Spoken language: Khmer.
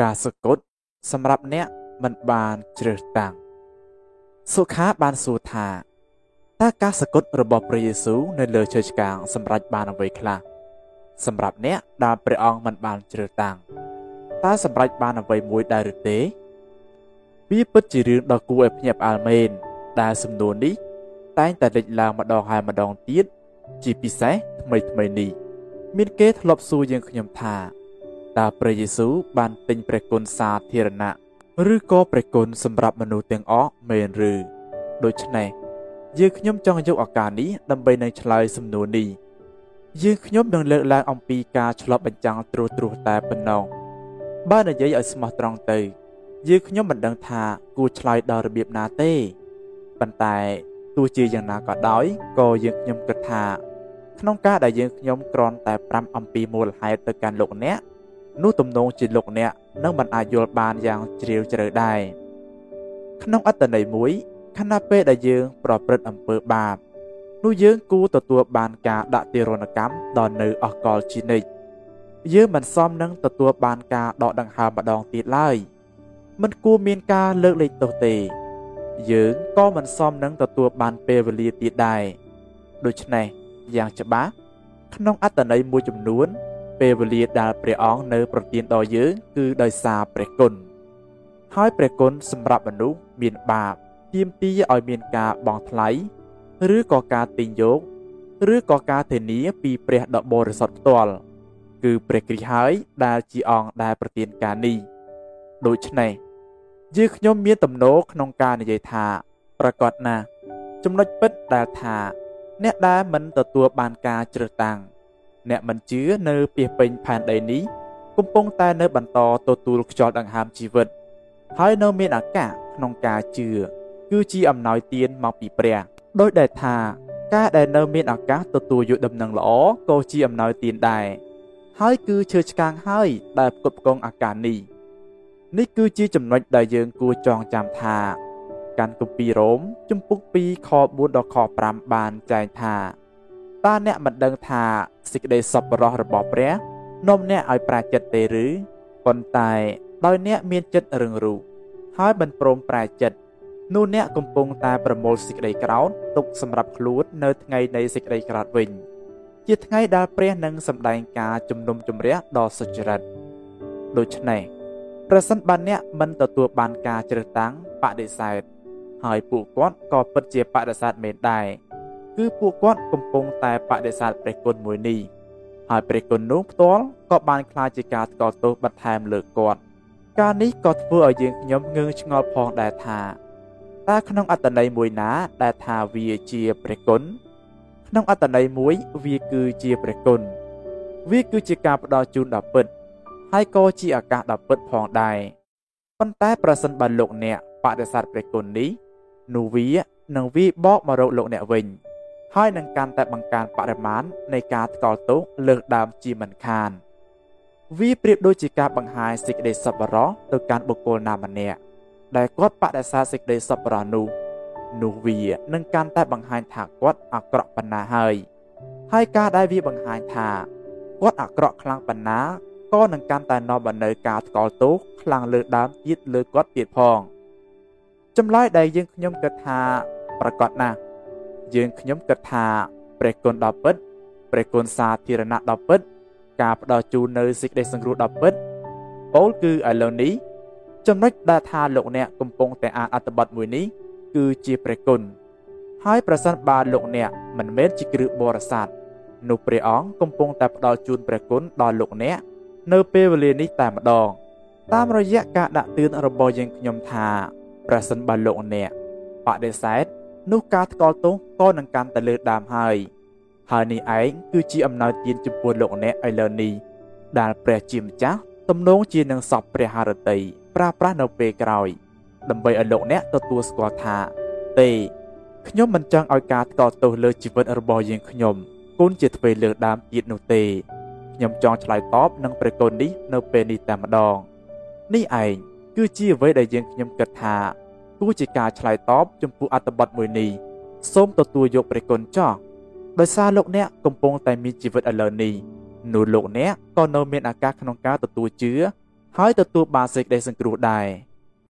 ការសគត់សម្រាប់អ្នកមិនបានជ្រើសតាំងសុខាបានសួរថាតើការសគត់របស់ព្រះយេស៊ូវនៅលើឈើឆ្កាងសម្រាប់បានអ្វីខ្លះសម្រាប់អ្នកដែលព្រះអង្គមិនបានជ្រើសតាំងតើសម្រាប់បានអ្វីមួយដែរឬទេវាពិតជារឿងដ៏គួរឲ្យភ្ញាក់ផ្អើលមែនដែលសំណួរនេះតែងតែលេចឡើងម្ដងហើយម្ដងទៀតជាពិសេសថ្មីថ្មីនេះមានគេធ្លាប់សួរយើងខ្ញុំថា តើព្រះយេស៊ូវបានទិញព្រះគុណសាធារណៈឬក៏ព្រះគុណសម្រាប់មនុស្សទាំងអស់មែនឬដូច្នេះយើងខ្ញុំចង់យកឱកាសនេះដើម្បីនឹងឆ្លើយសំណួរនេះយើងខ្ញុំនឹងលើកឡើងអំពីការឆ្លប់បញ្ចាំងត្រួសត្រាសតែប៉ុណ្ណោះបើនិយាយឲ្យស្មោះត្រង់ទៅយើងខ្ញុំមិនដឹងថាគួរឆ្លើយដល់របៀបណាទេប៉ុន្តែទោះជាយ៉ាងណាក៏ដោយក៏យើងខ្ញុំគិតថា ក្នុងការដែលយើងខ្ញុំគ្រាន់តែប្រាប់អំពីមូលហេតុទៅកាន់លោកអ្នក នោះទំនងជាលោកអ្នកនឹងមិនអាចយល់បានយ៉ាងជ្រាលជ្រៅដែរក្នុងអត្តន័យមួយខណៈពេលដែលយើងប្រព្រឹត្តអំពើបាបនោះយើងគួរទទួលបានការដាក់ទារុណកម្មដល់នៅអកលជានិច្ចយើងមិនសមនឹងទទួលបានការដកដង្ហើមម្ដងទៀតឡើយមិនគួរមានការលើកលែងទោសទេ យើងក៏មិនសមនឹងទទួលបានពេលវេលាទៀតដែរដូច្នេះយ៉ាងច្បាស់ក្នុងអត្តន័យមួយចំនួន ពេលវេលាដែលព្រះអង្គនៅប្រទានដល់យើងគឺដោយសារព្រះគុណហើយព្រះគុណសម្រាប់មនុស្សមានបាបទាមទារឲ្យមានការបង់ថ្លៃឬក៏ការទិញយកឬក៏ការធានាពីព្រះដ៏បរិសុទ្ធផ្ទាល់គឺព្រះគ្រីស្ទហើយដែលជាអង្គដែលប្រទានការនេះដូច្នេះយើងខ្ញុំមានទំនោរក្នុងការនិយាយថាប្រកាសណាស់ចំណុចពិតដែលថា អ្នកដែលមិនទទួលបានការជ្រើសតាំង អ្នកមិនជឿនៅពីពេញផែនដីនេះកំពុងតែនៅបន្តទទួលខ្យល់ដង្ហើមជីវិត ហើយនៅមានឱកាសក្នុងការជឿគឺជាអំណោយទានមកពីព្រះដោយដែលថាការដែលនៅមានឱកាសទទួលយកដំណឹងល្អក៏ជាអំណោយទានដែរហើយគឺឈើឆ្កាងហើយដែលផ្គត់ផ្គង់ឱកាសនេះនេះគឺជាចំណុចដែលយើងគួរចងចាំថាកាន់គម្ពីររ៉ូមជំពូក2ខ4ដល់ខ5បានចែងថា តើអ្នកមិនដឹងថាសេចក្តីសប្បុរសរបស់ព្រះនាំអ្នកឲ្យប្រាចិត្តទេឬប៉ុន្តែដោយអ្នកមានចិត្តរឹងរូសហើយមិនព្រមប្រាចិត្តនោះអ្នកកំពុងតែប្រមូលសេចក្តីក្រោធទុកសម្រាប់ខ្លួននៅថ្ងៃនៃសេចក្តីក្រោធវិញ ជាថ្ងៃដែលព្រះនឹងសម្ដែងការជំនុំជម្រះដ៏សុចរិតដូច្នេះប្រសិនបើអ្នកមិនទទួលបានការជ្រើសតាំងបដិសេធហើយពួកគាត់ក៏ពិតជាបដិសេធមែនដែរ គឺពួកគាត់កំពុងតែបដិសេធព្រះគុណមួយនេះហើយព្រះគុណនោះផ្ទាល់ក៏បានខ្លាចជាការថ្កោលទោសបន្ថែមលើគាត់ការនេះក៏ធ្វើឲ្យយើងខ្ញុំងឿងឆ្ងល់ផងដែរថាតើក្នុងអត្តន័យមួយណាដែលថាវាជាព្រះគុណក្នុងអត្តន័យមួយវាគឺជាព្រះគុណវាគឺជាការផ្ដល់ជូនដ៏ពិតហើយក៏ជាឱកាសដ៏ពិតផងដែរប៉ុន្តែប្រសិនបើលោកអ្នកបដិសេធព្រះគុណនេះនោះវានឹងវាបកមករកលោកអ្នកវិញ ហើយនឹងកាន់តែបង្កើនបរិមាណនៃការថ្កោលទោសលើសដើមជាមិនខាន វាប្រៀបដូចជាការបង្ហាញសេចក្តីសប្បុរសទៅកាន់បុគ្គលណាម្នាក់ដែលគាត់បដិសេធសេចក្តីសប្បុរសនោះនោះវានឹងកាន់តែបង្ហាញថាគាត់អាក្រក់ប៉ុណ្ណាហើយហើយការដែលវាបង្ហាញថាគាត់អាក្រក់ខ្លាំងប៉ុណ្ណាក៏នឹងកាន់តែនាំមកនៅការថ្កោលទោសខ្លាំងលើដើមទៀតលើគាត់ទៀតផង ចម្លើយដែលយើងខ្ញុំគិតថាប្រកបណាស់ យើងខ្ញុំគិតថាព្រះគុណដ៏ពិតព្រះគុណសាធារណៈដ៏ពិត ការផ្ដល់ជូននៅសេចក្តីសង្គ្រោះដ៏ពិតពោលគឺឥឡូវនេះចំណុចដែលថាលោកអ្នកកំពុងតែអានអត្ថបទមួយនេះគឺជាព្រះគុណហើយប្រសិនបើលោកអ្នកមិនមែនជាគ្រឹះបរិស័ទនោះព្រះអង្គកំពុងតែផ្ដល់ជូនព្រះគុណដល់លោកអ្នកនៅពេលវេលានេះតែម្ដង តាមរយៈការដាក់ទឿនរបស់យើងខ្ញុំថាប្រសិនបើលោកអ្នកបដិសេធ នោះការថ្កោលទោសក៏នឹងកាន់តែលើដើមហើយហើយនេះឯងគឺជាអំណោយទានចំពោះលោកអ្នកឥឡូវនេះដែលព្រះជាម្ចាស់ទំនងជានឹងសពព្រះハរតីប្រាប្រាស់នៅពេលក្រោយ ដើម្បីឲ្យលោកអ្នកទទួលស្គាល់ថាទេខ្ញុំមិនចង់ឲ្យការថ្កោលទោសលើជីវិតរបស់យើងខ្ញុំគុណជាទ្វេលើដើមទៀតនោះទេខ្ញុំចង់ឆ្លើយតបនឹងព្រះគុណនេះនៅពេលនេះតែម្ដងនេះឯងគឺជាអ្វីដែលយើងខ្ញុំគិតថា ទោះជាការឆ្លើយតបចំពោះអត្ថបទមួយនេះសូមទទួលយកព្រះគុណចោះដោយសារលោកអ្នកកំពុងតែមានជីវិតឥឡូវនេះនោះលោកអ្នកក៏នៅមានឱកាសក្នុងការទទួលជឿហើយទទួលបានសេចក្តីសង្គ្រោះដែរ